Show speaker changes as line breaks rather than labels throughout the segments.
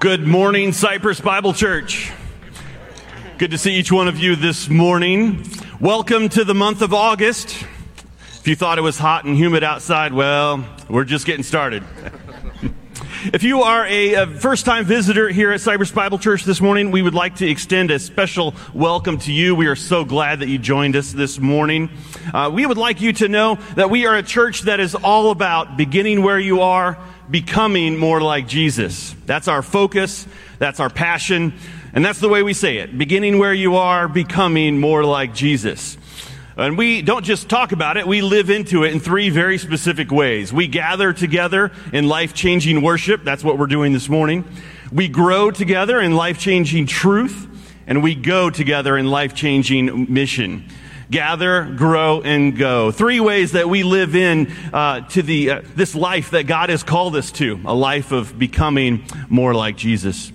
Good morning, Cypress Bible Church. Good to see each one of you this morning. Welcome to the month of August. If you thought it was hot and humid outside, well, we're just getting started. If you are a, a first time visitor here at Cypress Bible Church this morning, we would like to extend a special welcome to you. We are so glad that you joined us this morning. Uh, we would like you to know that we are a church that is all about beginning where you are, becoming more like Jesus. That's our focus, that's our passion, and that's the way we say it. Beginning where you are, becoming more like Jesus. And we don't just talk about it, we live into it in three very specific ways. We gather together in life changing worship. That's what we're doing this morning. We grow together in life changing truth. And we go together in life changing mission. Gather, grow, and go. Three ways that we live in uh, to the uh, this life that God has called us to, a life of becoming more like Jesus.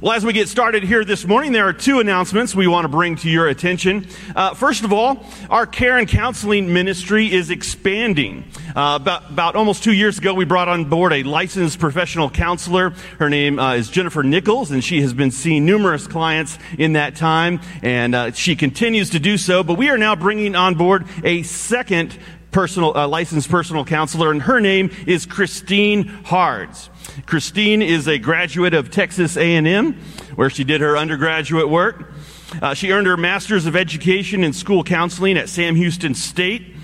Well, as we get started here this morning, there are two announcements we want to bring to your attention. Uh, first of all, our care and counseling ministry is expanding. Uh, about, about almost two years ago, we brought on board a licensed professional counselor. Her name uh, is Jennifer Nichols, and she has been seeing numerous clients in that time, and uh, she continues to do so. But we are now bringing on board a second personal, uh, licensed personal counselor, and her name is Christine Hards. Christine is a graduate of Texas A&M, where she did her undergraduate work. Uh, she earned her Master's of Education in School Counseling at Sam Houston State.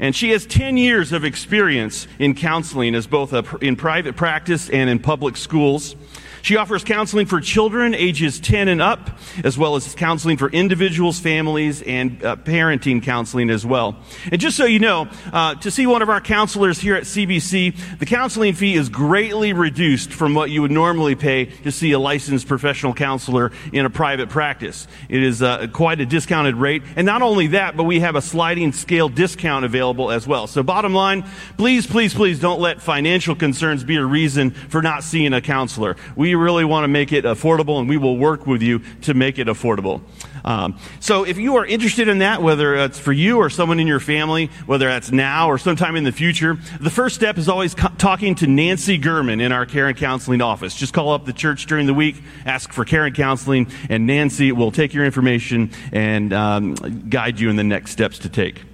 And she has 10 years of experience in counseling as both a, in private practice and in public schools. She offers counseling for children ages 10 and up, as well as counseling for individuals, families, and uh, parenting counseling as well. And just so you know, uh, to see one of our counselors here at CBC, the counseling fee is greatly reduced from what you would normally pay to see a licensed professional counselor in a private practice. It is uh, quite a discounted rate. And not only that, but we have a sliding scale discount available as well. So bottom line, please, please, please don't let financial concerns be a reason for not seeing a counselor. We really want to make it affordable and we will work with you to make it affordable. Um, so if you are interested in that, whether it's for you or someone in your family, whether that's now or sometime in the future, the first step is always co- talking to Nancy Gurman in our care and counseling office. Just call up the church during the week, ask for care and counseling, and Nancy will take your information and um, guide you in the next steps to take.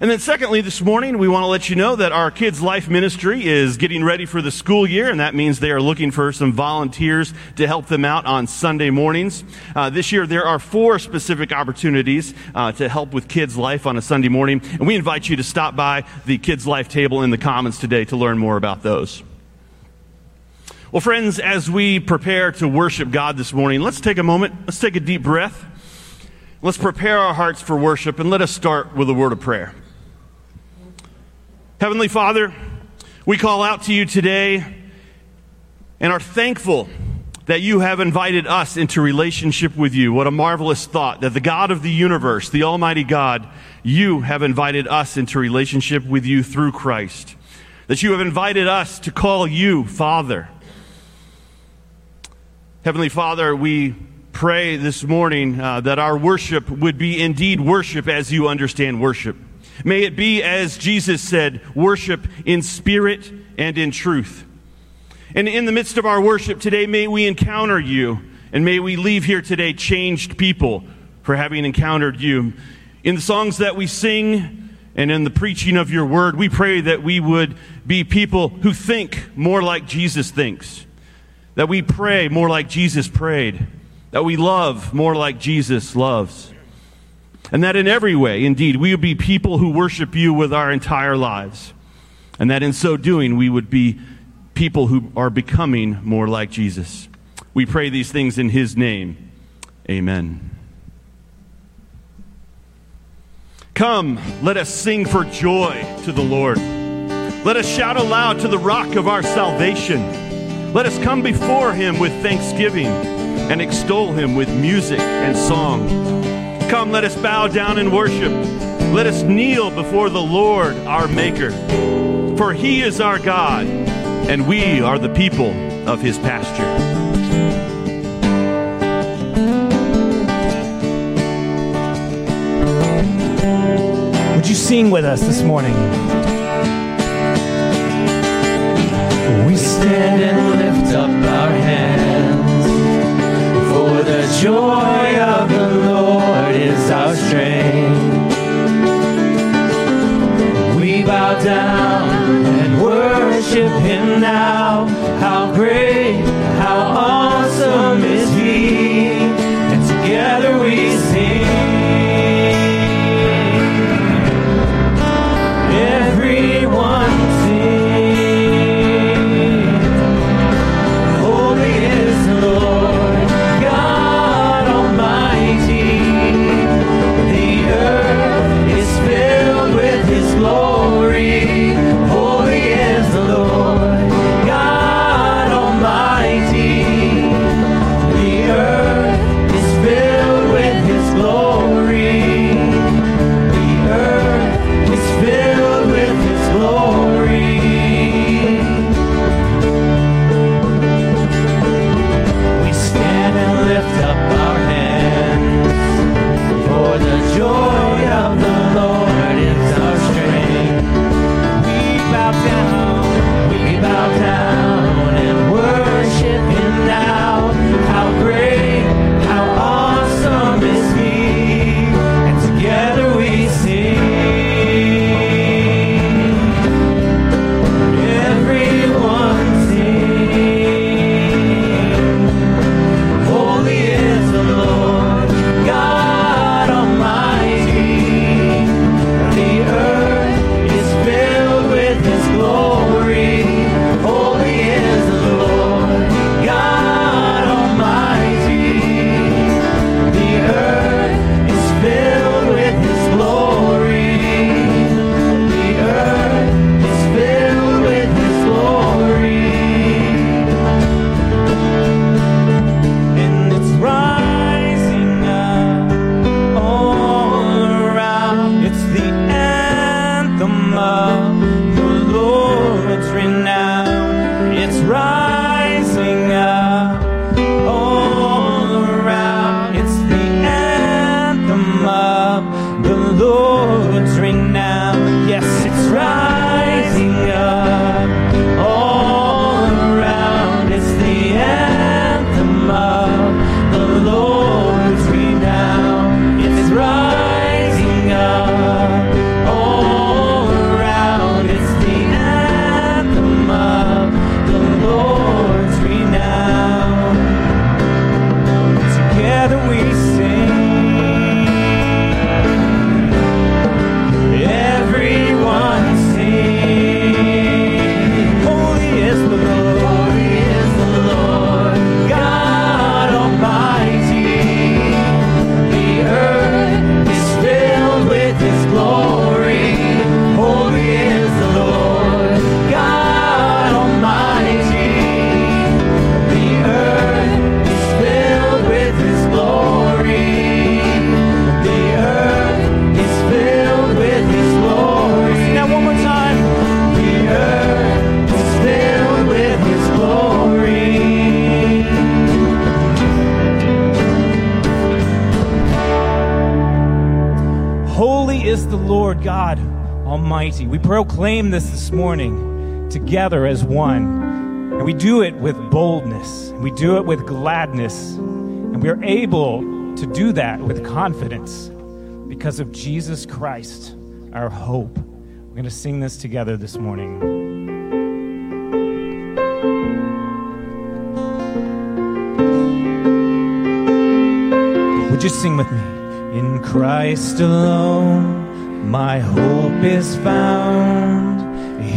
And then secondly, this morning, we want to let you know that our Kids Life Ministry is getting ready for the school year, and that means they are looking for some volunteers to help them out on Sunday mornings. Uh, this year, there are four specific opportunities uh, to help with Kids Life on a Sunday morning, and we invite you to stop by the Kids Life table in the Commons today to learn more about those. Well, friends, as we prepare to worship God this morning, let's take a moment, let's take a deep breath. Let's prepare our hearts for worship, and let us start with a word of prayer. Heavenly Father, we call out to you today and are thankful that you have invited us into relationship with you. What a marvelous thought that the God of the universe, the Almighty God, you have invited us into relationship with you through Christ. That you have invited us to call you Father. Heavenly Father, we pray this morning uh, that our worship would be indeed worship as you understand worship. May it be, as Jesus said, worship in spirit and in truth. And in the midst of our worship today, may we encounter you, and may we leave here today changed people for having encountered you. In the songs that we sing and in the preaching of your word, we pray that we would be people who think more like Jesus thinks, that we pray more like Jesus prayed, that we love more like Jesus loves. And that in every way, indeed, we would be people who worship you with our entire lives. And that in so doing, we would be people who are becoming more like Jesus. We pray these things in his name. Amen. Come, let us sing for joy to the Lord. Let us shout aloud to the rock of our salvation. Let us come before him with thanksgiving and extol him with music and song. Come, let us bow down and worship. Let us kneel before the Lord our Maker. For he is our God, and we are the people of his pasture.
Would you sing with us this morning?
We stand and lift up our hands, for the joy of the Lord We bow down and worship Him now. How great, how awesome together
as one.
And we do it with boldness, we do it with gladness, and we are able to do that with confidence because of Jesus Christ, our hope. We're going to sing this together this morning. Would you sing with me? In Christ alone, my hope is found.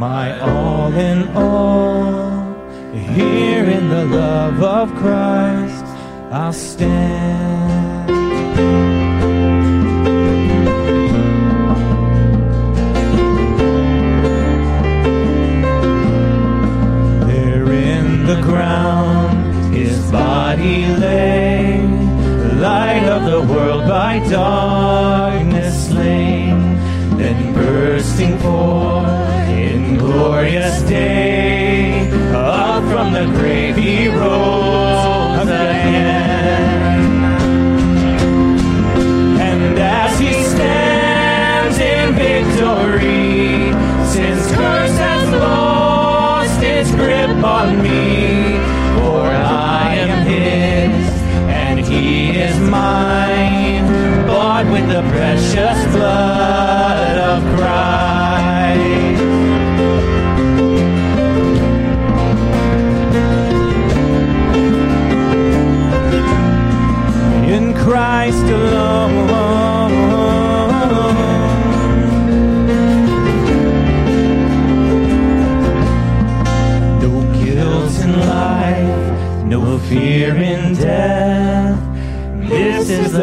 my all in all, here in the love of Christ, I'll stand.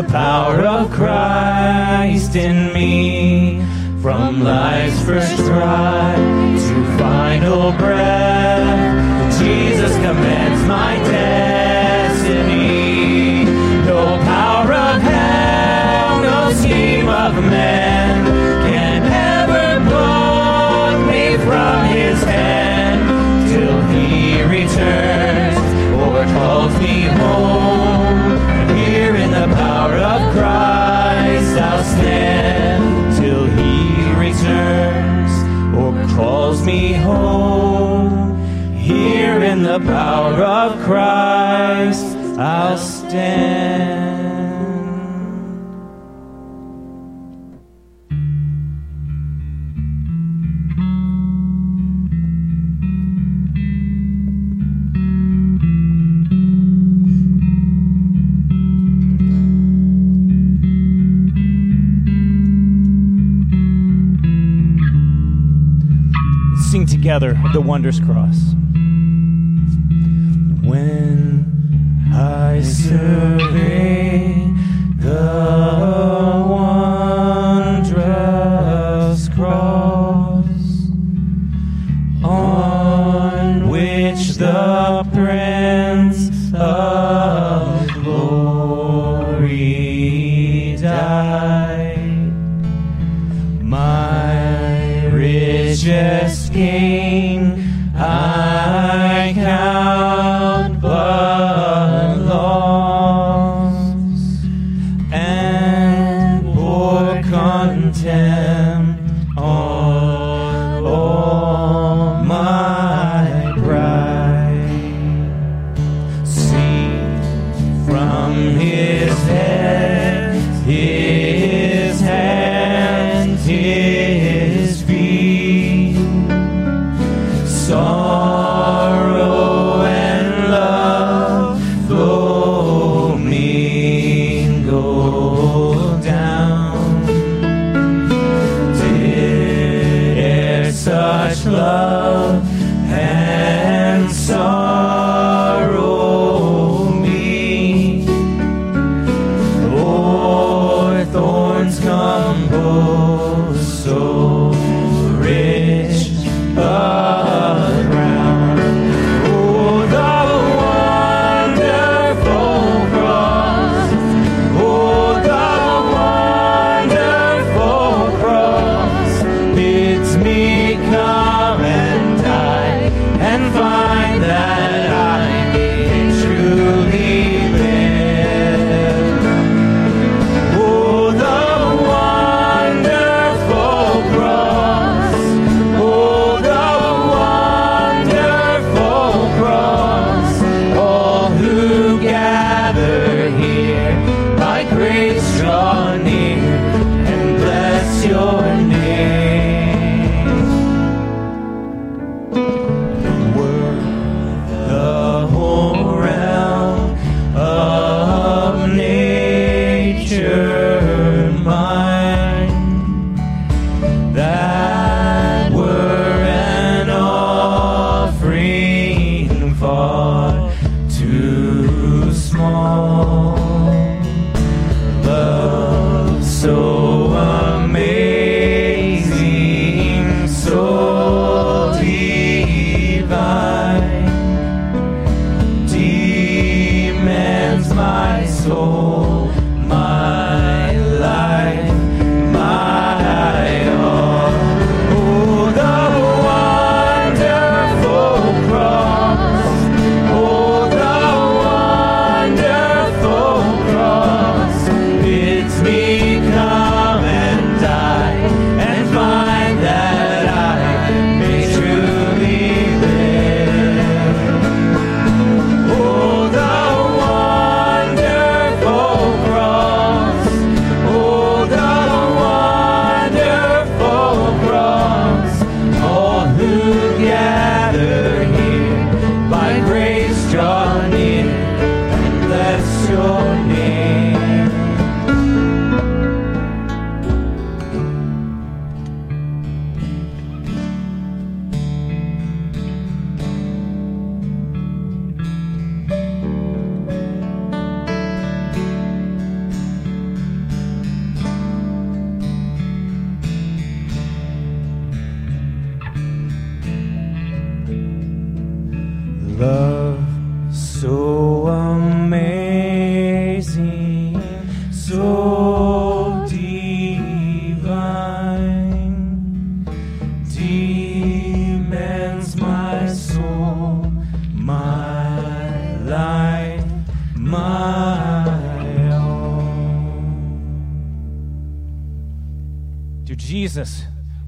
Power of Christ in me. From life's first cry to final breath, Jesus commands my destiny. No power of hell, no scheme of man can ever pluck me from his hand till he returns or calls me home. Stand till he returns or calls me home. Here in the power of Christ I'll stand. Together the wondrous cross. When I survey the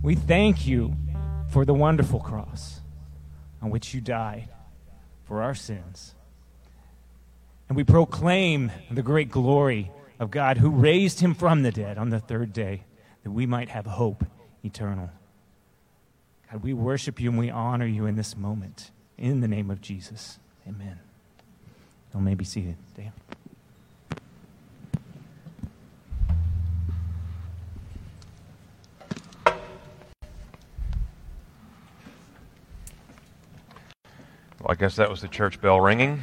we thank you for the wonderful cross on which you died for our sins. And we proclaim the great glory of God who raised him from the dead on the third day that we might have hope eternal. God, we worship you and we honor you in this moment. In the name of Jesus. Amen. You may be seated. Dan.
I guess that was the church bell ringing.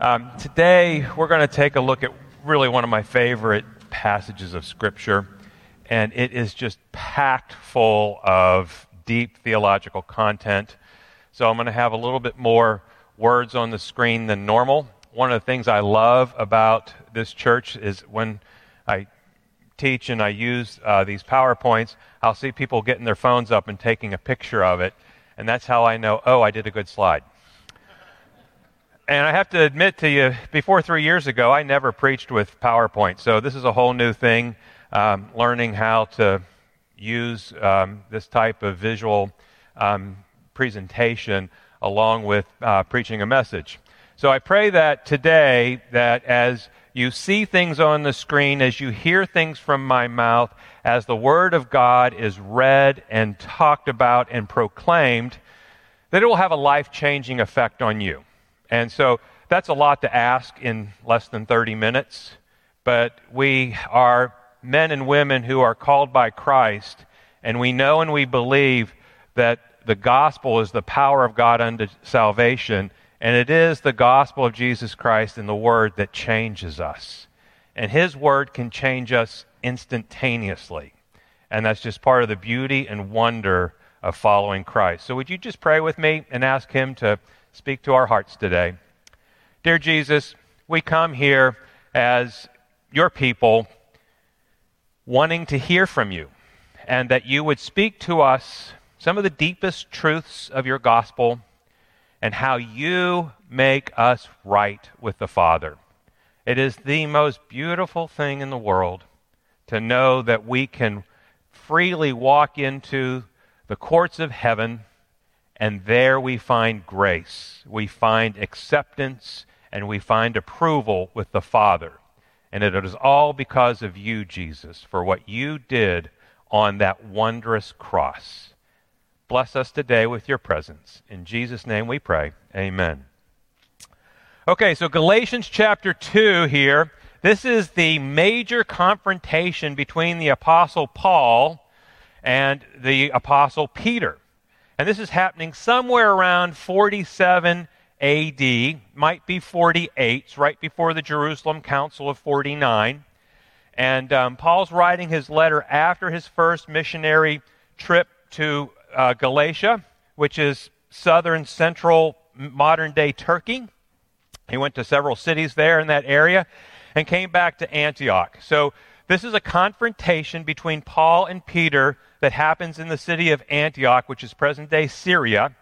Um, today, we're going to take a look at really one of my favorite passages of Scripture, and it is just packed full of deep theological content. So, I'm going to have a little bit more words on the screen than normal. One of the things I love about this church is when I teach and I use uh, these PowerPoints, I'll see people getting their phones up and taking a picture of it. And that's how I know, oh, I did a good slide. And I have to admit to you, before three years ago, I never preached with PowerPoint. So this is a whole new thing, um, learning how to use um, this type of visual um, presentation along with uh, preaching a message. So I pray that today, that as you see things on the screen, as you hear things from my mouth, as the Word of God is read and talked about and proclaimed, that it will have a life changing effect on you. And so that's a lot to ask in less than 30 minutes, but we are men and women who are called by Christ, and we know and we believe that the gospel is the power of God unto salvation, and it is the gospel of Jesus Christ and the Word that changes us. And His Word can change us instantaneously. And that's just part of the beauty and wonder of following Christ. So, would you just pray with me and ask Him to speak to our hearts today? Dear Jesus, we come here as your people wanting to hear from you and that you would speak to us some of the deepest truths of your gospel and how you make us right with the Father. It is the most beautiful thing in the world to know that we can freely walk into the courts of heaven and there we find grace, we find acceptance, and we find approval with the Father. And it is all because of you, Jesus, for what you did on that wondrous cross. Bless us today with your presence. In Jesus' name we pray. Amen. Okay, so Galatians chapter 2 here. This is the major confrontation between the Apostle Paul and the Apostle Peter. And this is happening somewhere around 47 AD, might be 48, it's right before the Jerusalem Council of 49. And um, Paul's writing his letter after his first missionary trip to uh, Galatia, which is southern central modern day Turkey. He went to several cities there in that area and came back to Antioch. So this is a confrontation between Paul and Peter that happens in the city of Antioch, which is present day Syria.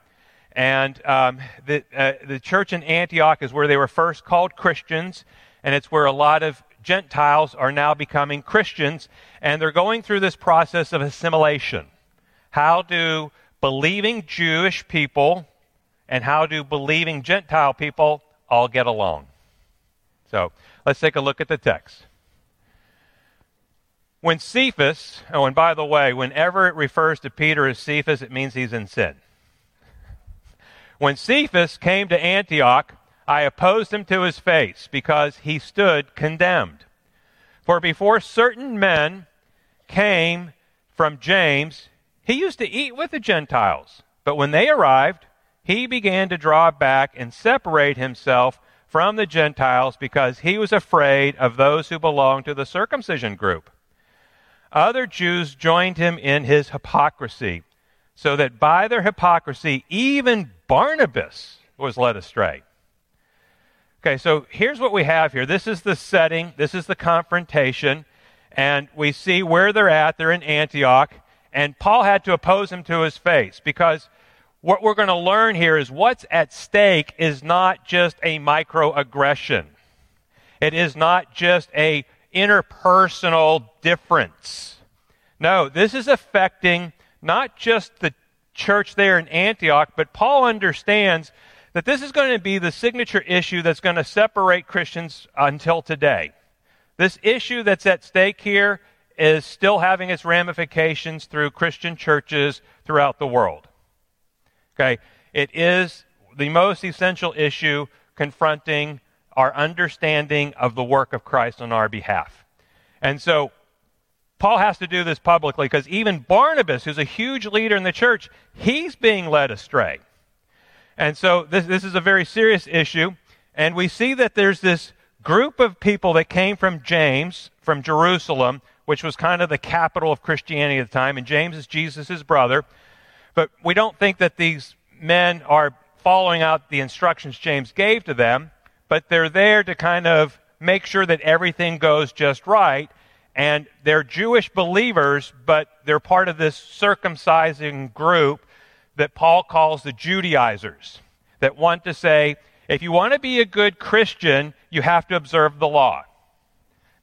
And um, the, uh, the church in Antioch is where they were first called Christians, and it's where a lot of Gentiles are now becoming Christians, and they're going through this process of assimilation. How do believing Jewish people and how do believing Gentile people all get along? So let's take a look at the text. When Cephas, oh, and by the way, whenever it refers to Peter as Cephas, it means he's in sin. When Cephas came to Antioch, I opposed him to his face because he stood condemned. For before certain men came from James, he used to eat with the Gentiles. But when they arrived, he began to draw back and separate himself from the Gentiles because he was afraid of those who belonged to the circumcision group. Other Jews joined him in his hypocrisy, so that by their hypocrisy, even Barnabas was led astray. Okay, so here's what we have here. This is the setting, this is the confrontation, and we see where they're at. They're in Antioch, and Paul had to oppose him to his face because what we're going to learn here is what's at stake is not just a microaggression. It is not just a interpersonal difference. No, this is affecting not just the church there in Antioch, but Paul understands that this is going to be the signature issue that's going to separate Christians until today. This issue that's at stake here is still having its ramifications through Christian churches throughout the world. Okay? It is the most essential issue confronting our understanding of the work of Christ on our behalf. And so Paul has to do this publicly because even Barnabas, who's a huge leader in the church, he's being led astray. And so this, this is a very serious issue. And we see that there's this group of people that came from James, from Jerusalem, which was kind of the capital of Christianity at the time. And James is Jesus' brother. But we don't think that these men are following out the instructions James gave to them, but they're there to kind of make sure that everything goes just right. And they're Jewish believers, but they're part of this circumcising group that Paul calls the Judaizers, that want to say, if you want to be a good Christian, you have to observe the law.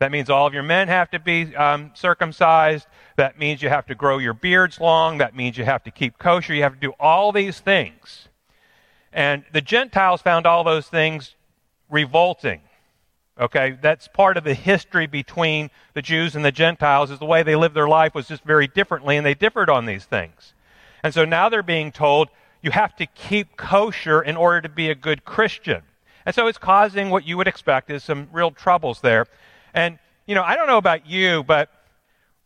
That means all of your men have to be um, circumcised. That means you have to grow your beards long. That means you have to keep kosher. You have to do all these things. And the Gentiles found all those things revolting. Okay, that's part of the history between the Jews and the Gentiles is the way they lived their life was just very differently and they differed on these things. And so now they're being told you have to keep kosher in order to be a good Christian. And so it's causing what you would expect is some real troubles there. And, you know, I don't know about you, but,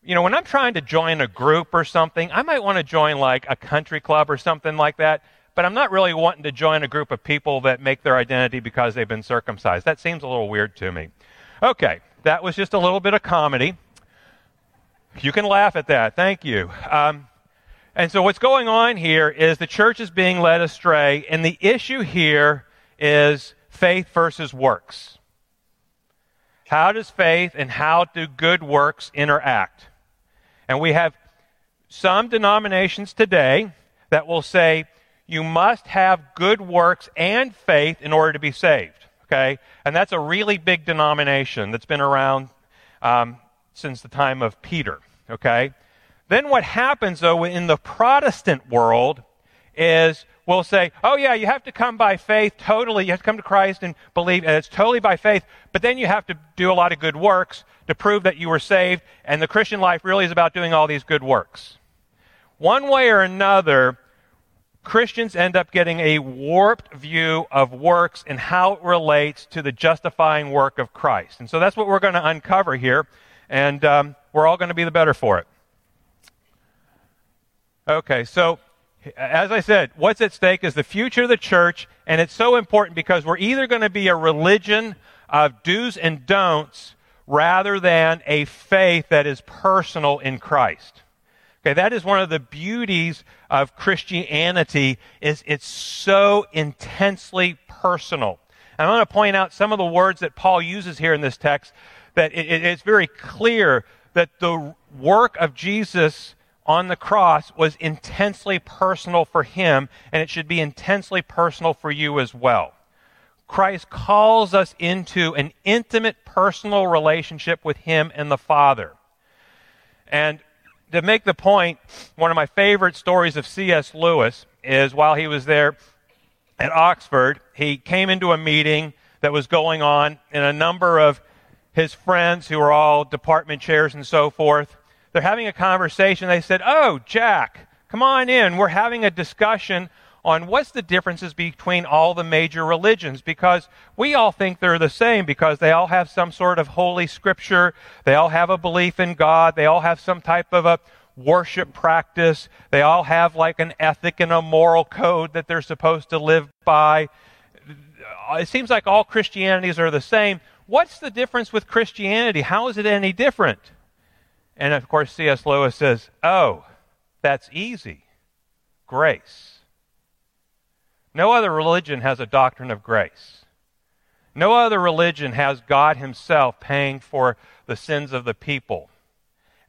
you know, when I'm trying to join a group or something, I might want to join like a country club or something like that, but I'm not really wanting to join a group of people that make their identity because they've been circumcised. That seems a little weird to me. Okay, that was just a little bit of comedy. You can laugh at that. Thank you. Um, and so what's going on here is the church is being led astray, and the issue here is faith versus works. How does faith and how do good works interact? And we have some denominations today that will say you must have good works and faith in order to be saved. Okay? And that's a really big denomination that's been around um, since the time of Peter. Okay? Then what happens, though, in the Protestant world is we'll say, oh, yeah, you have to come by faith totally. You have to come to Christ and believe, and it's totally by faith, but then you have to do a lot of good works to prove that you were saved, and the Christian life really is about doing all these good works. One way or another, Christians end up getting a warped view of works and how it relates to the justifying work of Christ. And so that's what we're going to uncover here, and um, we're all going to be the better for it. Okay, so as I said, what's at stake is the future of the church, and it's so important because we're either going to be a religion of do's and don'ts rather than a faith that is personal in Christ. Okay, that is one of the beauties of Christianity is it's so intensely personal. And I want to point out some of the words that Paul uses here in this text that it, it, it's very clear that the work of Jesus on the cross was intensely personal for him, and it should be intensely personal for you as well. Christ calls us into an intimate personal relationship with him and the Father. And to make the point, one of my favorite stories of C.S. Lewis is while he was there at Oxford, he came into a meeting that was going on, and a number of his friends, who were all department chairs and so forth, they're having a conversation. They said, Oh, Jack, come on in. We're having a discussion on what's the differences between all the major religions because we all think they're the same because they all have some sort of holy scripture. They all have a belief in God. They all have some type of a worship practice. They all have like an ethic and a moral code that they're supposed to live by. It seems like all Christianities are the same. What's the difference with Christianity? How is it any different? And of course, C.S. Lewis says, Oh, that's easy. Grace. No other religion has a doctrine of grace. No other religion has God Himself paying for the sins of the people.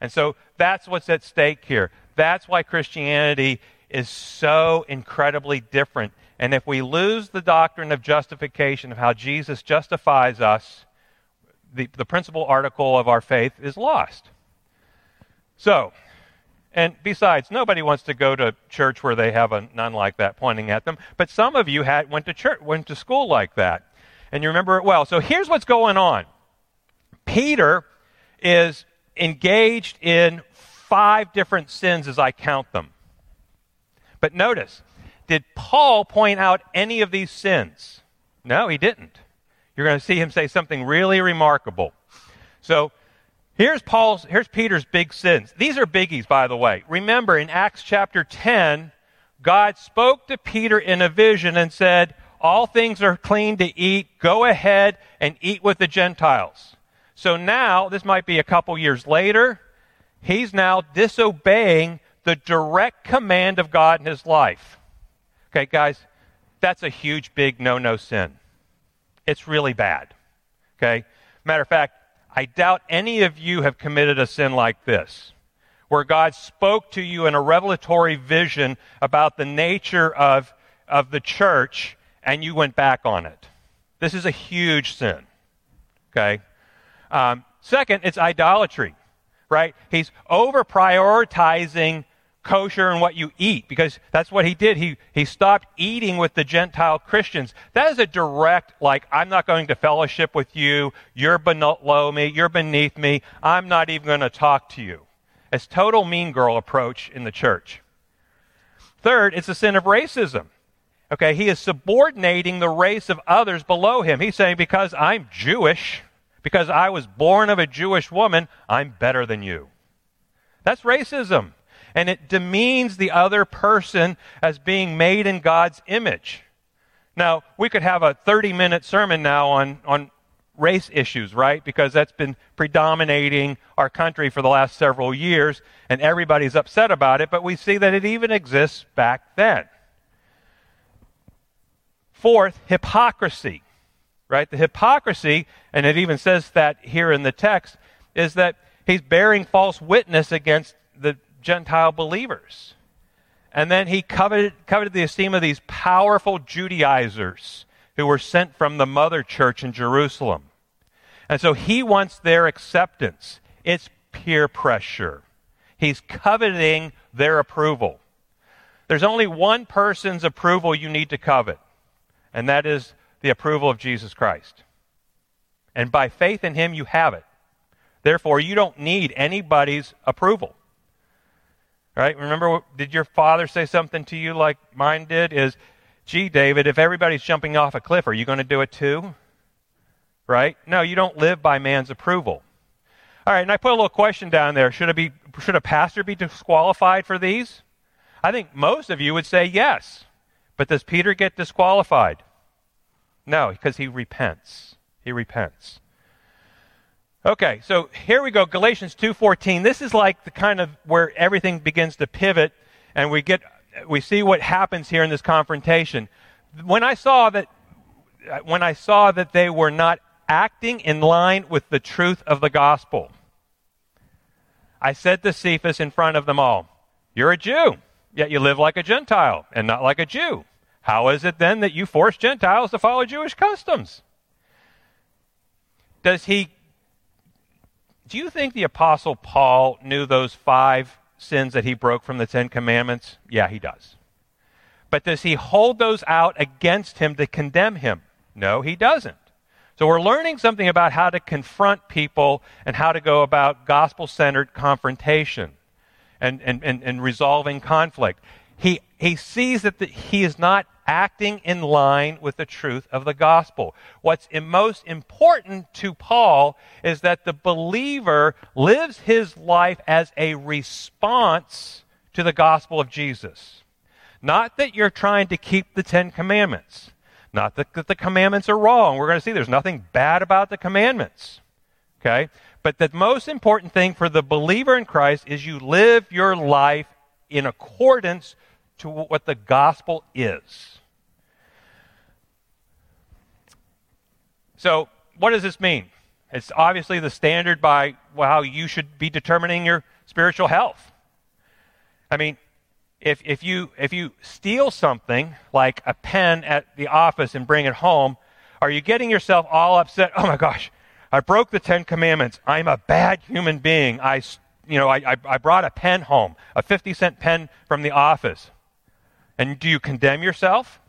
And so that's what's at stake here. That's why Christianity is so incredibly different. And if we lose the doctrine of justification, of how Jesus justifies us, the, the principal article of our faith is lost. So, and besides, nobody wants to go to church where they have a nun like that pointing at them. But some of you had went to church, went to school like that, and you remember it well. So here's what's going on. Peter is engaged in five different sins as I count them. But notice, did Paul point out any of these sins? No, he didn't. You're going to see him say something really remarkable. So here's Paul's here's Peter's big sins. These are biggies by the way. Remember in Acts chapter 10, God spoke to Peter in a vision and said, "All things are clean to eat. Go ahead and eat with the Gentiles." So now, this might be a couple years later, he's now disobeying the direct command of God in his life. Okay, guys, that's a huge, big no no sin. It's really bad. Okay? Matter of fact, I doubt any of you have committed a sin like this, where God spoke to you in a revelatory vision about the nature of, of the church and you went back on it. This is a huge sin. Okay? Um, second, it's idolatry, right? He's over prioritizing kosher and what you eat because that's what he did. He, he stopped eating with the Gentile Christians. That is a direct, like, I'm not going to fellowship with you. You're below me. You're beneath me. I'm not even going to talk to you. It's total mean girl approach in the church. Third, it's a sin of racism. Okay, he is subordinating the race of others below him. He's saying, because I'm Jewish, because I was born of a Jewish woman, I'm better than you. That's racism. And it demeans the other person as being made in God's image. Now, we could have a 30 minute sermon now on, on race issues, right? Because that's been predominating our country for the last several years, and everybody's upset about it, but we see that it even exists back then. Fourth, hypocrisy, right? The hypocrisy, and it even says that here in the text, is that he's bearing false witness against the Gentile believers. And then he coveted, coveted the esteem of these powerful Judaizers who were sent from the mother church in Jerusalem. And so he wants their acceptance. It's peer pressure. He's coveting their approval. There's only one person's approval you need to covet, and that is the approval of Jesus Christ. And by faith in him, you have it. Therefore, you don't need anybody's approval. Right? Remember, did your father say something to you like mine did? Is, gee, David, if everybody's jumping off a cliff, are you going to do it too? Right? No, you don't live by man's approval. All right, and I put a little question down there. Should, it be, should a pastor be disqualified for these? I think most of you would say yes. But does Peter get disqualified? No, because he repents. He repents. Okay, so here we go, Galatians 2:14. This is like the kind of where everything begins to pivot and we get we see what happens here in this confrontation. When I saw that when I saw that they were not acting in line with the truth of the gospel, I said to Cephas in front of them all, You're a Jew, yet you live like a Gentile and not like a Jew. How is it then that you force Gentiles to follow Jewish customs? Does he do you think the Apostle Paul knew those five sins that he broke from the Ten Commandments? Yeah, he does. But does he hold those out against him to condemn him? No, he doesn't. So we're learning something about how to confront people and how to go about gospel centered confrontation and, and, and, and, resolving conflict. He, he sees that the, he is not acting in line with the truth of the gospel. What's most important to Paul is that the believer lives his life as a response to the gospel of Jesus. Not that you're trying to keep the Ten Commandments. Not that, the commandments are wrong. We're going to see there's nothing bad about the commandments. Okay? But the most important thing for the believer in Christ is you live your life in accordance to what the gospel is. So, what does this mean? It's obviously the standard by how you should be determining your spiritual health. I mean, if, if, you, if you steal something like a pen at the office and bring it home, are you getting yourself all upset? Oh my gosh, I broke the Ten Commandments. I'm a bad human being. I, you know, I, I, I brought a pen home, a 50 cent pen from the office. And do you condemn yourself?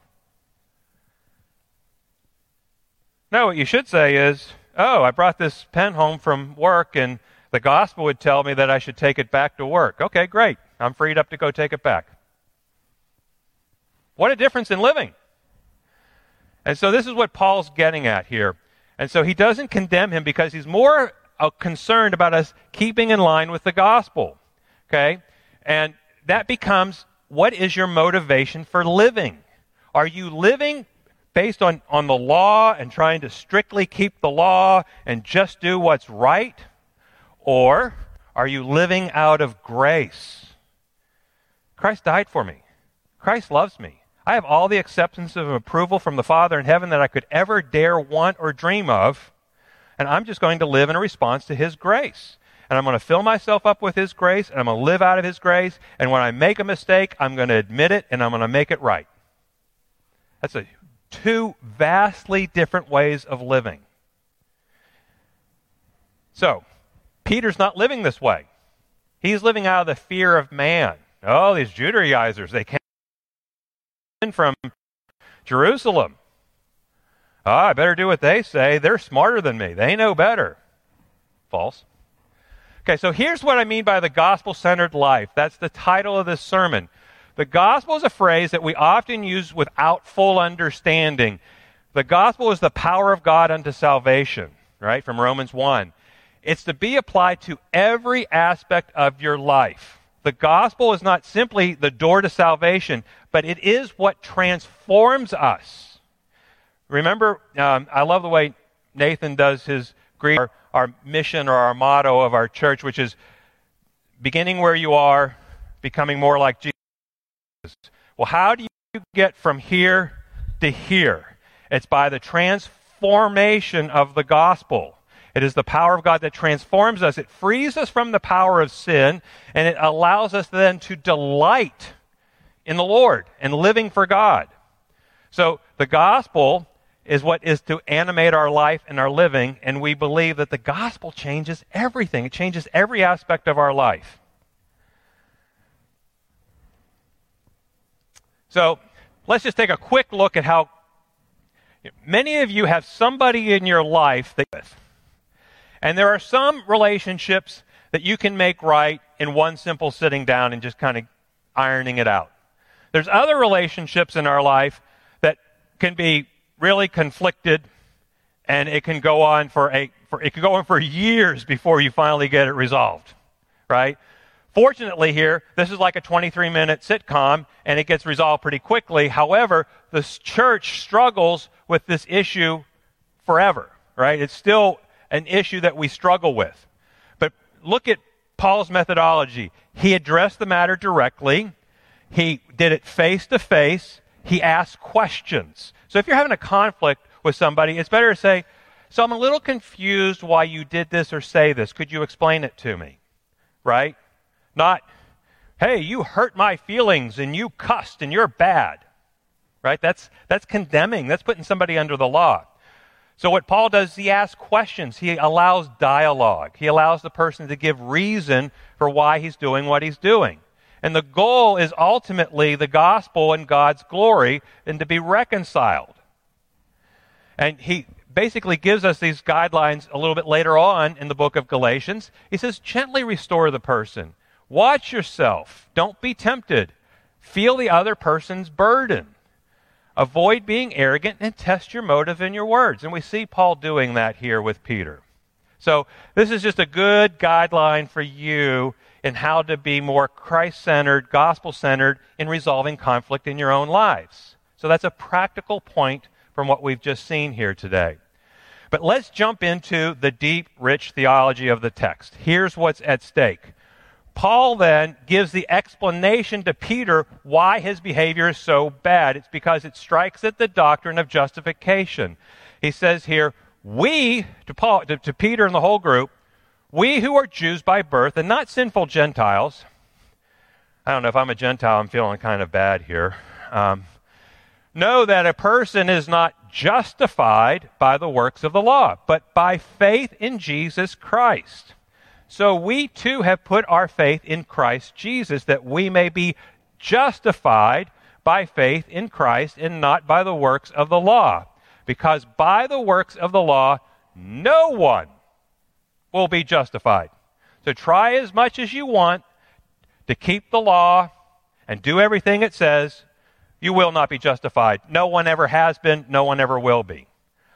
No, what you should say is, oh, I brought this pen home from work and the gospel would tell me that I should take it back to work. Okay, great. I'm freed up to go take it back. What a difference in living. And so this is what Paul's getting at here. And so he doesn't condemn him because he's more uh, concerned about us keeping in line with the gospel. Okay? And that becomes what is your motivation for living? Are you living based on, on the law and trying to strictly keep the law and just do what's right? Or are you living out of grace? Christ died for me. Christ loves me. I have all the acceptance of approval from the Father in heaven that I could ever dare want or dream of. And I'm just going to live in a response to His grace. And I'm going to fill myself up with His grace, and I'm going to live out of His grace. And when I make a mistake, I'm going to admit it, and I'm going to make it right. That's a, two vastly different ways of living. So, Peter's not living this way. He's living out of the fear of man. Oh, these Judaizers, they came in from Jerusalem. Oh, I better do what they say. They're smarter than me. They know better. False. Okay, so here's what I mean by the gospel centered life. That's the title of this sermon. The gospel is a phrase that we often use without full understanding. The gospel is the power of God unto salvation, right? From Romans 1. It's to be applied to every aspect of your life. The gospel is not simply the door to salvation, but it is what transforms us. Remember, um, I love the way Nathan does his greet, our, our mission or our motto of our church, which is beginning where you are, becoming more like Jesus. Well, how do you get from here to here? It's by the transformation of the gospel. It is the power of God that transforms us. It frees us from the power of sin, and it allows us then to delight in the Lord and living for God. So the gospel is what is to animate our life and our living, and we believe that the gospel changes everything. It changes every aspect of our life. So let's just take a quick look at how many of you have somebody in your life that and there are some relationships that you can make right in one simple sitting down and just kind of ironing it out. There's other relationships in our life that can be really conflicted and it can go on for a for, it can go on for years before you finally get it resolved. Right? Fortunately here, this is like a 23 minute sitcom and it gets resolved pretty quickly. However, the church struggles with this issue forever, right? It's still an issue that we struggle with. But look at Paul's methodology. He addressed the matter directly. He did it face to face. He asked questions. So if you're having a conflict with somebody, it's better to say, So I'm a little confused why you did this or say this. Could you explain it to me? Right? Not, Hey, you hurt my feelings and you cussed and you're bad. Right? That's, that's condemning. That's putting somebody under the law. So what Paul does, he asks questions. He allows dialogue. He allows the person to give reason for why he's doing what he's doing. And the goal is ultimately the gospel and God's glory and to be reconciled. And he basically gives us these guidelines a little bit later on in the book of Galatians. He says, gently restore the person. Watch yourself. Don't be tempted. Feel the other person's burden. Avoid being arrogant and test your motive in your words. And we see Paul doing that here with Peter. So, this is just a good guideline for you in how to be more Christ centered, gospel centered in resolving conflict in your own lives. So, that's a practical point from what we've just seen here today. But let's jump into the deep, rich theology of the text. Here's what's at stake. Paul then gives the explanation to Peter why his behavior is so bad. It's because it strikes at the doctrine of justification. He says here, we, to, Paul, to, to Peter and the whole group, we who are Jews by birth and not sinful Gentiles, I don't know if I'm a Gentile, I'm feeling kind of bad here. Um, know that a person is not justified by the works of the law, but by faith in Jesus Christ. So we too have put our faith in Christ Jesus that we may be justified by faith in Christ and not by the works of the law. Because by the works of the law, no one will be justified. So try as much as you want to keep the law and do everything it says, you will not be justified. No one ever has been, no one ever will be.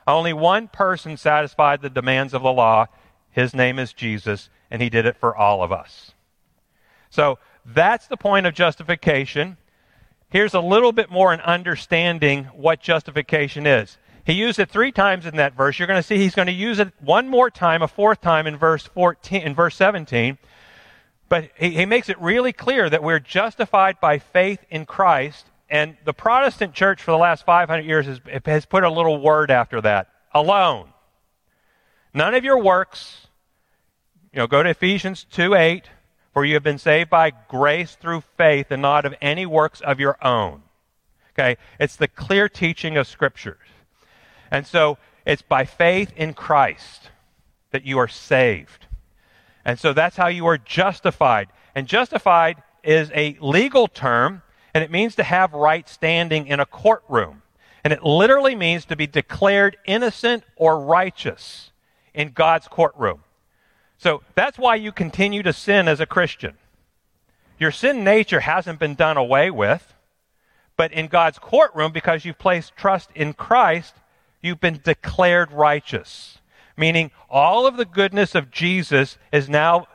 Only one person satisfied the demands of the law. His name is Jesus, and he did it for all of us. So that's the point of justification. Here's a little bit more in understanding what justification is. He used it three times in that verse. You're going to see he's going to use it one more time, a fourth time in verse 14, in verse 17. But he, he makes it really clear that we're justified by faith in Christ. And the Protestant church for the last 500 years has, has put a little word after that alone. None of your works. You know, go to Ephesians 2 8. For you have been saved by grace through faith and not of any works of your own. Okay? It's the clear teaching of scriptures. And so it's by faith in Christ that you are saved. And so that's how you are justified. And justified is a legal term, and it means to have right standing in a courtroom. And it literally means to be declared innocent or righteous in God's courtroom. So that's why you continue to sin as a Christian. Your sin nature hasn't been done away with, but in God's courtroom, because you've placed trust in Christ, you've been declared righteous. Meaning, all of the goodness of Jesus is now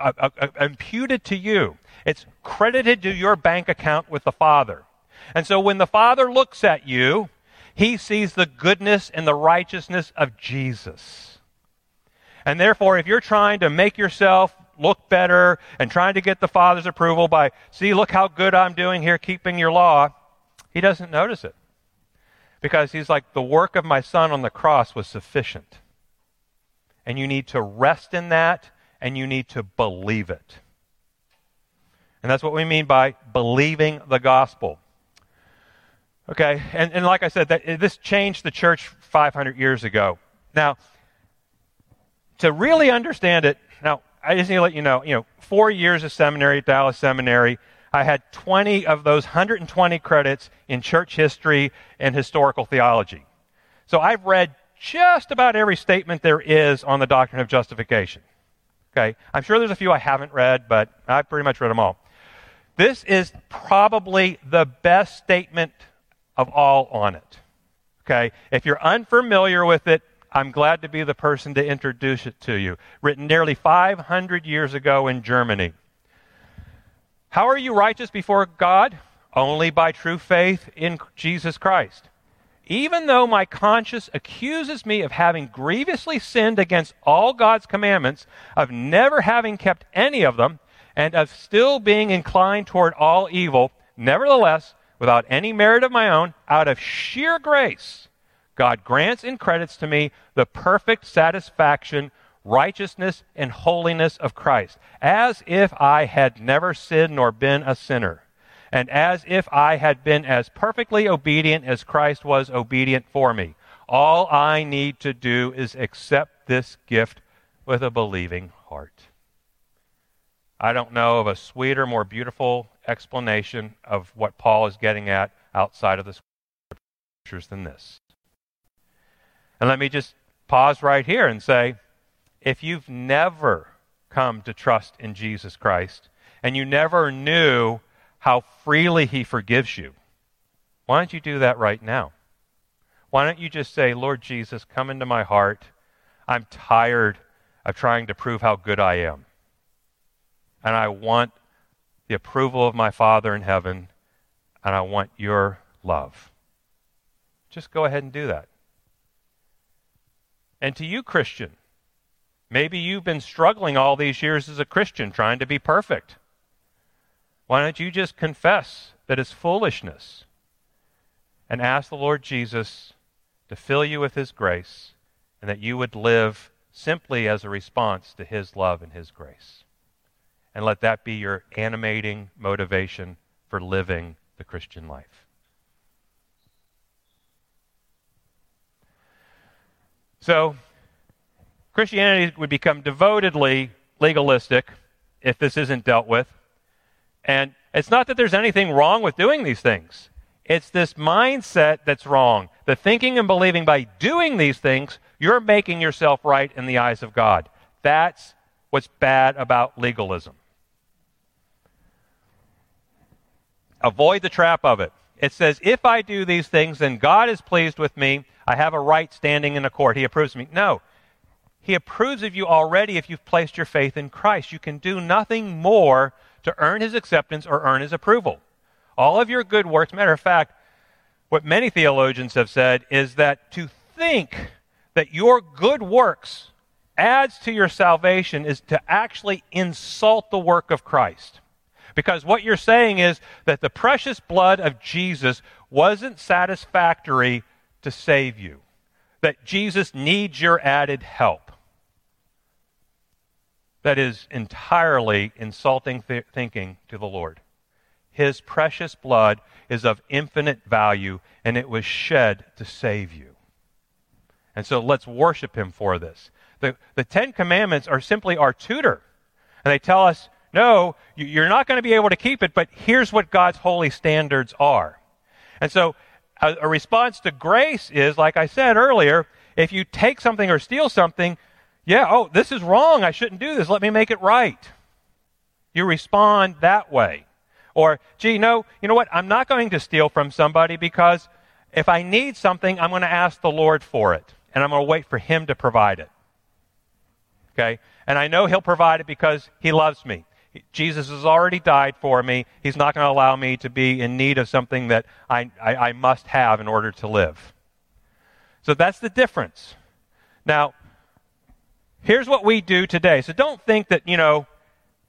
uh, uh, uh, imputed to you. It's credited to your bank account with the Father. And so when the Father looks at you, he sees the goodness and the righteousness of Jesus. And therefore, if you're trying to make yourself look better and trying to get the Father's approval by, see, look how good I'm doing here keeping your law, he doesn't notice it. Because he's like, the work of my Son on the cross was sufficient. And you need to rest in that and you need to believe it. And that's what we mean by believing the gospel. Okay, and, and like I said, that, this changed the church 500 years ago. Now, to really understand it, now, I just need to let you know, you know, four years of seminary at Dallas Seminary, I had 20 of those 120 credits in church history and historical theology. So I've read just about every statement there is on the doctrine of justification. Okay, I'm sure there's a few I haven't read, but I've pretty much read them all. This is probably the best statement of all on it. Okay, if you're unfamiliar with it, I'm glad to be the person to introduce it to you. Written nearly 500 years ago in Germany. How are you righteous before God? Only by true faith in Jesus Christ. Even though my conscience accuses me of having grievously sinned against all God's commandments, of never having kept any of them, and of still being inclined toward all evil, nevertheless, without any merit of my own, out of sheer grace, God grants and credits to me the perfect satisfaction, righteousness, and holiness of Christ, as if I had never sinned nor been a sinner, and as if I had been as perfectly obedient as Christ was obedient for me. All I need to do is accept this gift with a believing heart. I don't know of a sweeter, more beautiful explanation of what Paul is getting at outside of the scriptures than this. And let me just pause right here and say if you've never come to trust in Jesus Christ and you never knew how freely he forgives you, why don't you do that right now? Why don't you just say, Lord Jesus, come into my heart. I'm tired of trying to prove how good I am. And I want the approval of my Father in heaven, and I want your love. Just go ahead and do that. And to you, Christian, maybe you've been struggling all these years as a Christian trying to be perfect. Why don't you just confess that it's foolishness and ask the Lord Jesus to fill you with His grace and that you would live simply as a response to His love and His grace. And let that be your animating motivation for living the Christian life. So, Christianity would become devotedly legalistic if this isn't dealt with. And it's not that there's anything wrong with doing these things. It's this mindset that's wrong. The thinking and believing by doing these things, you're making yourself right in the eyes of God. That's what's bad about legalism. Avoid the trap of it. It says, if I do these things, then God is pleased with me. I have a right standing in the court. He approves of me. No. He approves of you already if you've placed your faith in Christ. You can do nothing more to earn his acceptance or earn his approval. All of your good works, matter of fact, what many theologians have said is that to think that your good works adds to your salvation is to actually insult the work of Christ. Because what you're saying is that the precious blood of Jesus wasn't satisfactory to save you, that Jesus needs your added help. That is entirely insulting th- thinking to the Lord. His precious blood is of infinite value, and it was shed to save you. And so let's worship him for this. The, the Ten Commandments are simply our tutor. And they tell us, no, you- you're not going to be able to keep it, but here's what God's holy standards are. And so a, a response to grace is, like I said earlier, if you take something or steal something, yeah, oh, this is wrong. I shouldn't do this. Let me make it right. You respond that way. Or, gee, no, you know what? I'm not going to steal from somebody because if I need something, I'm going to ask the Lord for it. And I'm going to wait for Him to provide it. Okay? And I know He'll provide it because He loves me. Jesus has already died for me. He's not going to allow me to be in need of something that I, I, I must have in order to live. So that's the difference. Now, here's what we do today. So don't think that, you know,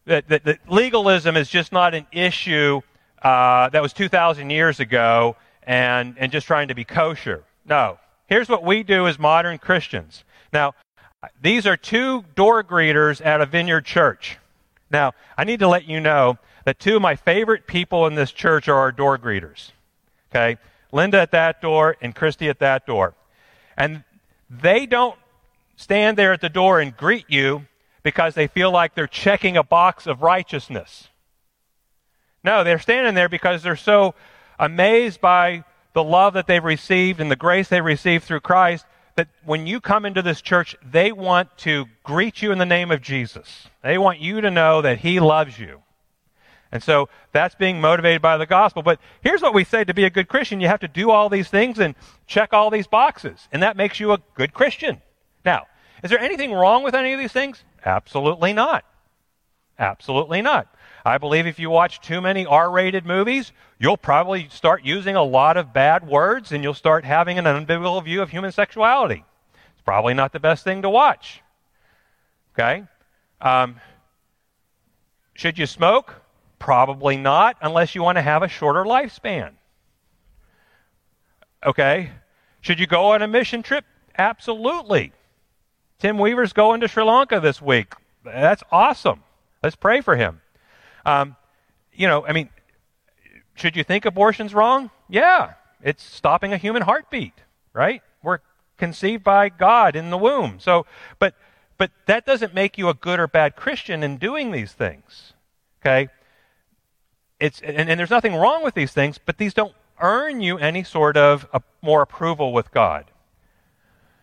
that, that, that legalism is just not an issue uh, that was 2,000 years ago and, and just trying to be kosher. No. Here's what we do as modern Christians. Now, these are two door greeters at a vineyard church. Now, I need to let you know that two of my favorite people in this church are our door greeters. Okay? Linda at that door and Christy at that door. And they don't stand there at the door and greet you because they feel like they're checking a box of righteousness. No, they're standing there because they're so amazed by the love that they've received and the grace they've received through Christ that when you come into this church, they want to greet you in the name of Jesus. They want you to know that He loves you. And so that's being motivated by the gospel. But here's what we say to be a good Christian you have to do all these things and check all these boxes. And that makes you a good Christian. Now, is there anything wrong with any of these things? Absolutely not. Absolutely not. I believe if you watch too many R rated movies, you'll probably start using a lot of bad words and you'll start having an unbiblical view of human sexuality. It's probably not the best thing to watch. Okay? Um, should you smoke? Probably not, unless you want to have a shorter lifespan. Okay? Should you go on a mission trip? Absolutely. Tim Weaver's going to Sri Lanka this week. That's awesome. Let's pray for him. Um, you know, I mean, should you think abortion's wrong? Yeah. It's stopping a human heartbeat, right? We're conceived by God in the womb. So, but, but that doesn't make you a good or bad Christian in doing these things. Okay? It's, and, and there's nothing wrong with these things, but these don't earn you any sort of more approval with God.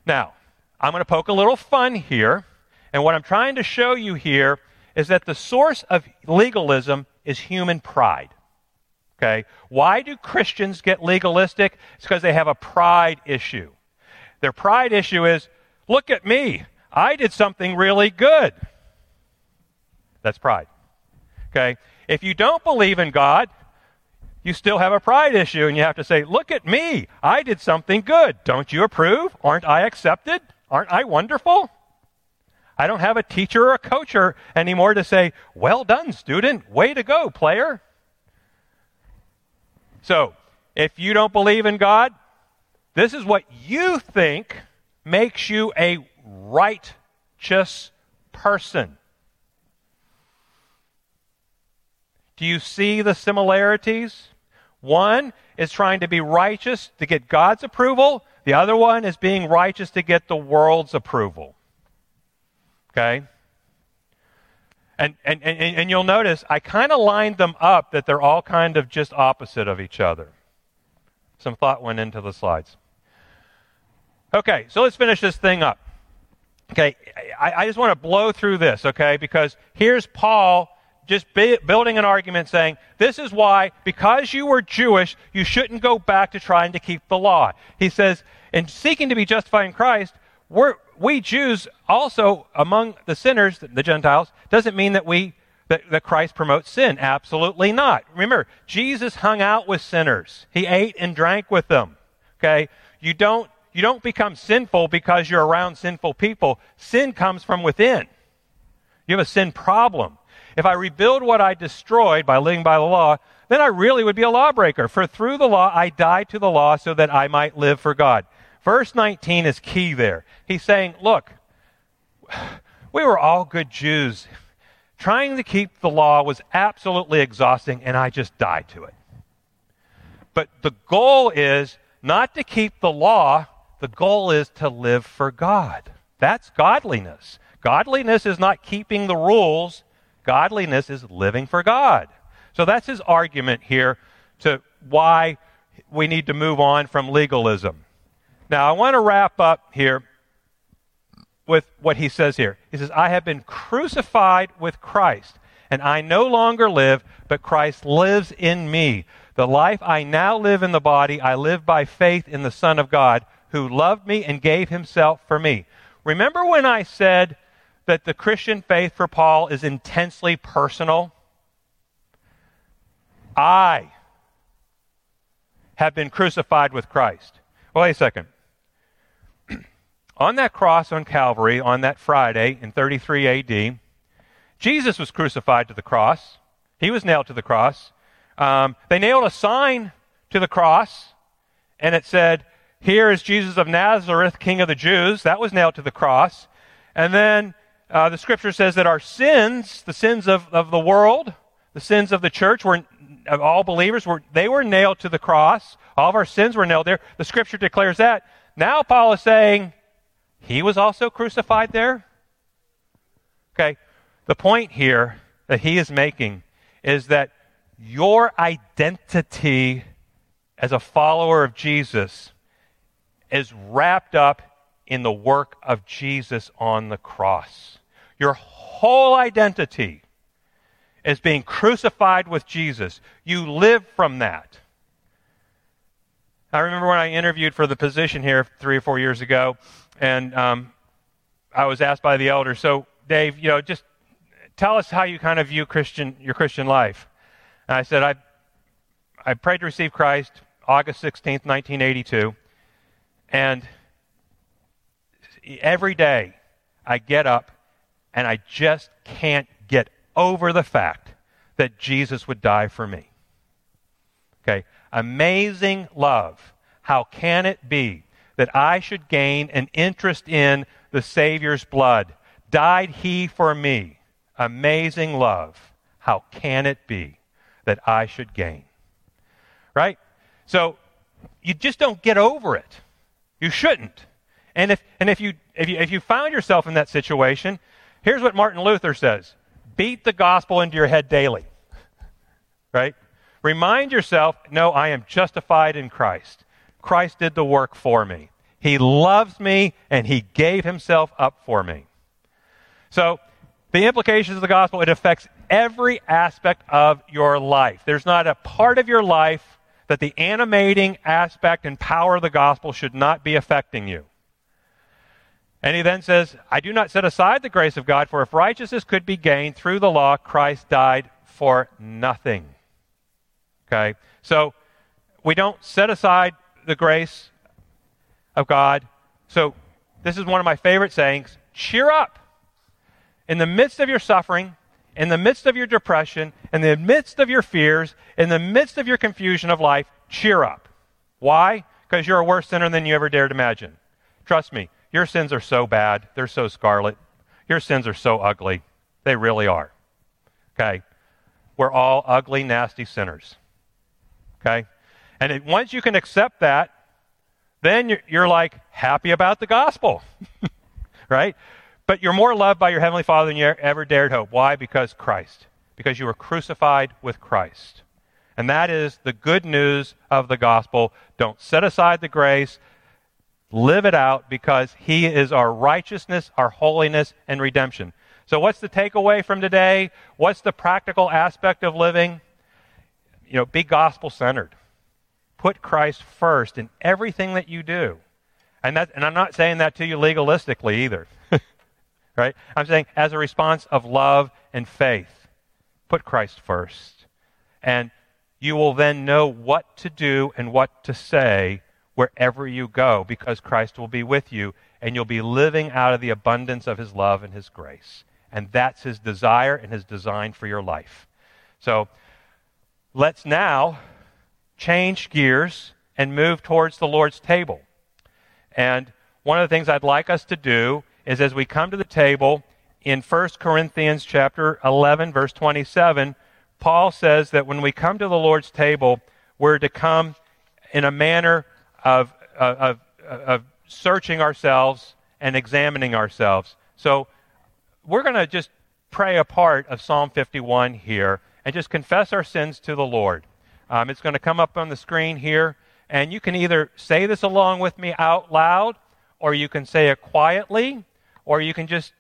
Now, I'm going to poke a little fun here. And what I'm trying to show you here is that the source of legalism is human pride. Okay? Why do Christians get legalistic? It's because they have a pride issue. Their pride issue is look at me. I did something really good. That's pride. Okay? If you don't believe in God, you still have a pride issue and you have to say, look at me. I did something good. Don't you approve? Aren't I accepted? Aren't I wonderful? I don't have a teacher or a coacher anymore to say, well done, student. Way to go, player. So, if you don't believe in God, this is what you think makes you a righteous person. Do you see the similarities? One is trying to be righteous to get God's approval. The other one is being righteous to get the world's approval. Okay? And, and, and, and you'll notice I kind of lined them up that they're all kind of just opposite of each other. Some thought went into the slides. Okay, so let's finish this thing up. Okay, I, I just want to blow through this, okay, because here's Paul just building an argument saying, this is why, because you were Jewish, you shouldn't go back to trying to keep the law. He says, in seeking to be justified in Christ, we're, we Jews also among the sinners, the Gentiles, doesn't mean that we that, that Christ promotes sin. Absolutely not. Remember, Jesus hung out with sinners. He ate and drank with them. Okay? You don't you don't become sinful because you're around sinful people. Sin comes from within. You have a sin problem. If I rebuild what I destroyed by living by the law, then I really would be a lawbreaker. For through the law I died to the law so that I might live for God. Verse 19 is key there. He's saying, look, we were all good Jews. Trying to keep the law was absolutely exhausting, and I just died to it. But the goal is not to keep the law, the goal is to live for God. That's godliness. Godliness is not keeping the rules, godliness is living for God. So that's his argument here to why we need to move on from legalism. Now, I want to wrap up here with what he says here. He says, I have been crucified with Christ, and I no longer live, but Christ lives in me. The life I now live in the body, I live by faith in the Son of God, who loved me and gave himself for me. Remember when I said that the Christian faith for Paul is intensely personal? I have been crucified with Christ. Well, wait a second. On that cross on Calvary, on that Friday in 33 AD, Jesus was crucified to the cross. He was nailed to the cross. Um, they nailed a sign to the cross, and it said, Here is Jesus of Nazareth, King of the Jews. That was nailed to the cross. And then uh, the scripture says that our sins, the sins of, of the world, the sins of the church, were of all believers, were they were nailed to the cross. All of our sins were nailed there. The scripture declares that. Now Paul is saying he was also crucified there. Okay. The point here that he is making is that your identity as a follower of Jesus is wrapped up in the work of Jesus on the cross. Your whole identity is being crucified with Jesus. You live from that. I remember when I interviewed for the position here three or four years ago, and um, I was asked by the elder, "So, Dave, you know, just tell us how you kind of view Christian your Christian life." And I said, "I I prayed to receive Christ August sixteenth, nineteen eighty-two, and every day I get up and I just can't get over the fact that Jesus would die for me. Okay, amazing love. How can it be that I should gain an interest in the Savior's blood? Died he for me? Amazing love. How can it be that I should gain? Right? So you just don't get over it. You shouldn't. And if and if you if you if you found yourself in that situation, here's what Martin Luther says. Beat the gospel into your head daily. Right? Remind yourself, no, I am justified in Christ. Christ did the work for me. He loves me and he gave himself up for me. So, the implications of the gospel, it affects every aspect of your life. There's not a part of your life that the animating aspect and power of the gospel should not be affecting you. And he then says, I do not set aside the grace of God, for if righteousness could be gained through the law, Christ died for nothing. Okay? So we don't set aside the grace of God. So this is one of my favorite sayings cheer up. In the midst of your suffering, in the midst of your depression, in the midst of your fears, in the midst of your confusion of life, cheer up. Why? Because you're a worse sinner than you ever dared imagine. Trust me, Your sins are so bad, they're so scarlet. Your sins are so ugly. They really are. Okay? We're all ugly, nasty sinners. Okay? And it, once you can accept that, then you're, you're like happy about the gospel. right? But you're more loved by your Heavenly Father than you ever dared hope. Why? Because Christ. Because you were crucified with Christ. And that is the good news of the gospel. Don't set aside the grace. Live it out because He is our righteousness, our holiness, and redemption. So, what's the takeaway from today? What's the practical aspect of living? You know, be gospel centered. Put Christ first in everything that you do. And, that, and I'm not saying that to you legalistically either. right? I'm saying as a response of love and faith. Put Christ first. And you will then know what to do and what to say wherever you go because Christ will be with you and you'll be living out of the abundance of his love and his grace. And that's his desire and his design for your life. So let's now change gears and move towards the Lord's table. And one of the things I'd like us to do is as we come to the table in 1 Corinthians chapter 11 verse 27, Paul says that when we come to the Lord's table, we're to come in a manner of, of, of searching ourselves and examining ourselves. So we're going to just pray a part of Psalm 51 here and just confess our sins to the Lord. Um, it's going to come up on the screen here, and you can either say this along with me out loud, or you can say it quietly, or you can just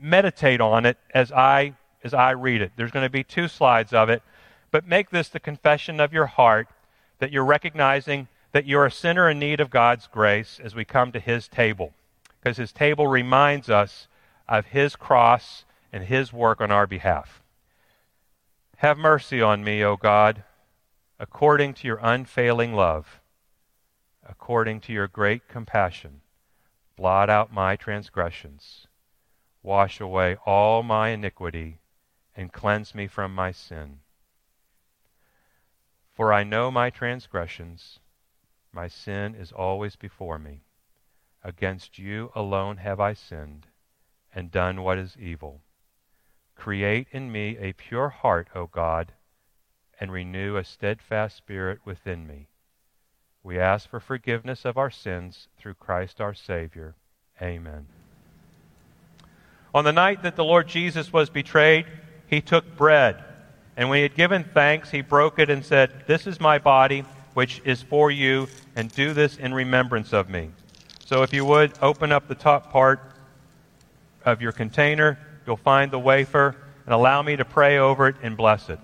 meditate on it as I as I read it. There's going to be two slides of it, but make this the confession of your heart that you're recognizing that you're a sinner in need of God's grace as we come to his table. Because his table reminds us of his cross and his work on our behalf. Have mercy on me, O God, according to your unfailing love, according to your great compassion. Blot out my transgressions. Wash away all my iniquity and cleanse me from my sin. For I know my transgressions, my sin is always before me. Against you alone have I sinned and done what is evil. Create in me a pure heart, O God, and renew a steadfast spirit within me. We ask for forgiveness of our sins through Christ our Savior. Amen. On the night that the Lord Jesus was betrayed, he took bread, and when he had given thanks, he broke it and said, This is my body, which is for you, and do this in remembrance of me. So if you would, open up the top part of your container, you'll find the wafer, and allow me to pray over it and bless it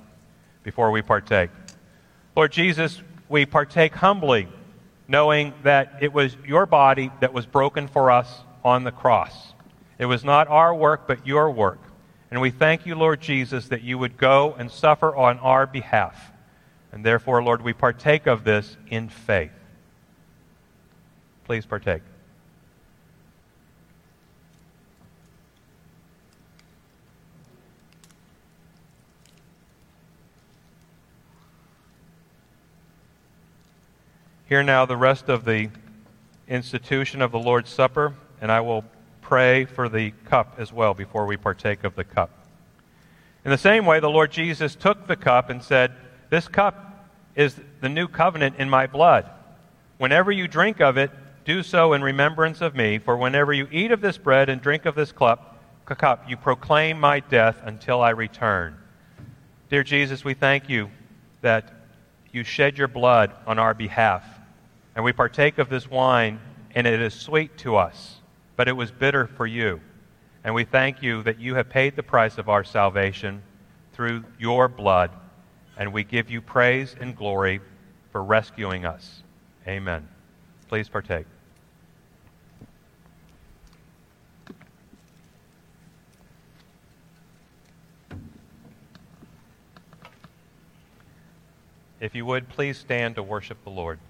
before we partake. Lord Jesus, we partake humbly, knowing that it was your body that was broken for us on the cross. It was not our work, but your work. And we thank you, Lord Jesus, that you would go and suffer on our behalf. And therefore, Lord, we partake of this in faith. Please partake. Hear now the rest of the institution of the Lord's Supper, and I will pray for the cup as well before we partake of the cup. In the same way, the Lord Jesus took the cup and said, This cup is the new covenant in my blood. Whenever you drink of it, do so in remembrance of me, for whenever you eat of this bread and drink of this cup, cup you proclaim my death until I return. Dear Jesus, we thank you that you shed your blood on our behalf. And we partake of this wine, and it is sweet to us, but it was bitter for you. And we thank you that you have paid the price of our salvation through your blood, and we give you praise and glory for rescuing us. Amen. Please partake. If you would, please stand to worship the Lord.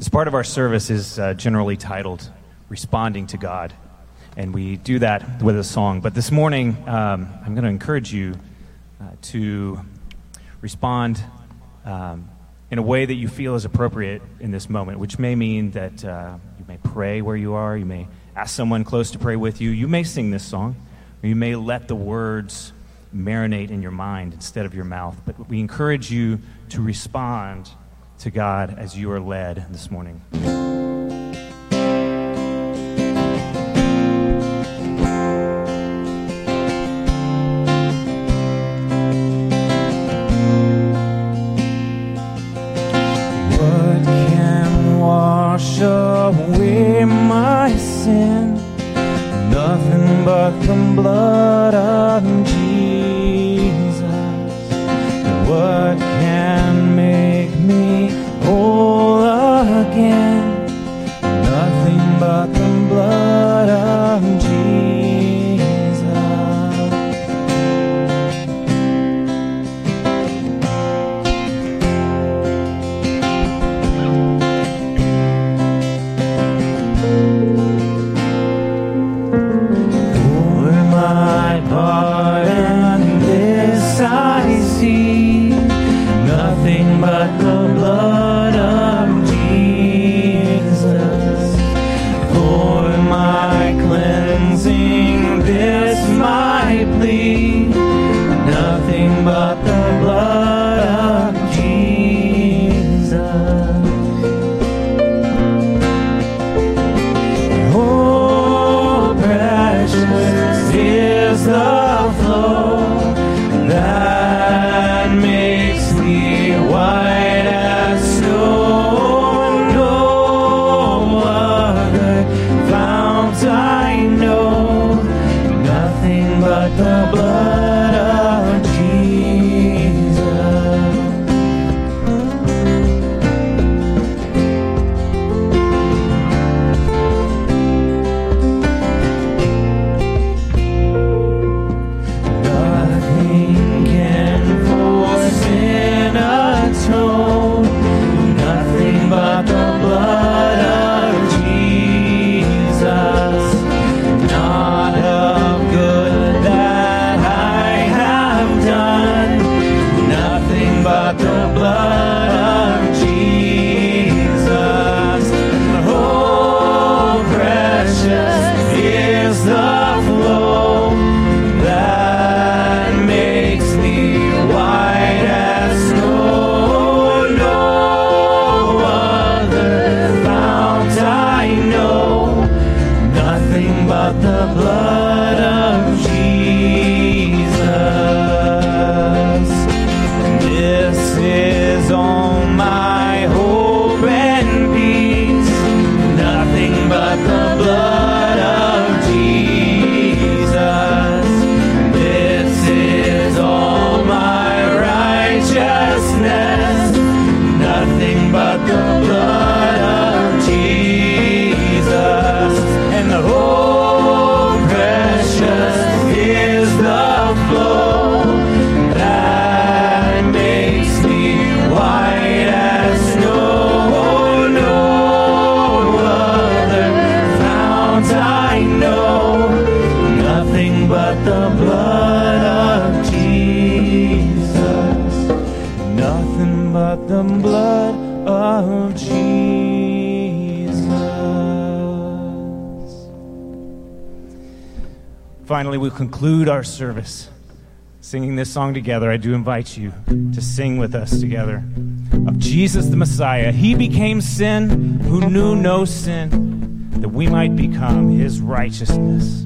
This part of our service is uh, generally titled Responding to God. And we do that with a song. But this morning, um, I'm going to encourage you uh, to respond um, in a way that you feel is appropriate in this moment, which may mean that uh, you may pray where you are, you may ask someone close to pray with you, you may sing this song, or you may let the words marinate in your mind instead of your mouth. But we encourage you to respond to God as you are led this morning. Conclude our service singing this song together. I do invite you to sing with us together of Jesus the Messiah. He became sin who knew no sin, that we might become his righteousness.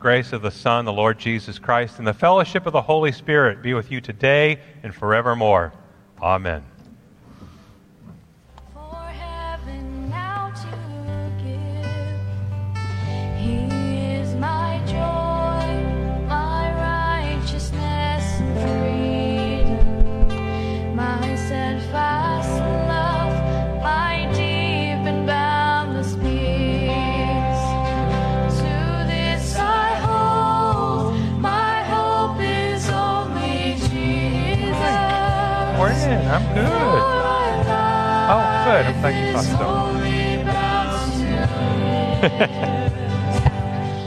grace of the Son, the Lord Jesus Christ, and the fellowship of the Holy Spirit be with you today and forevermore. Amen.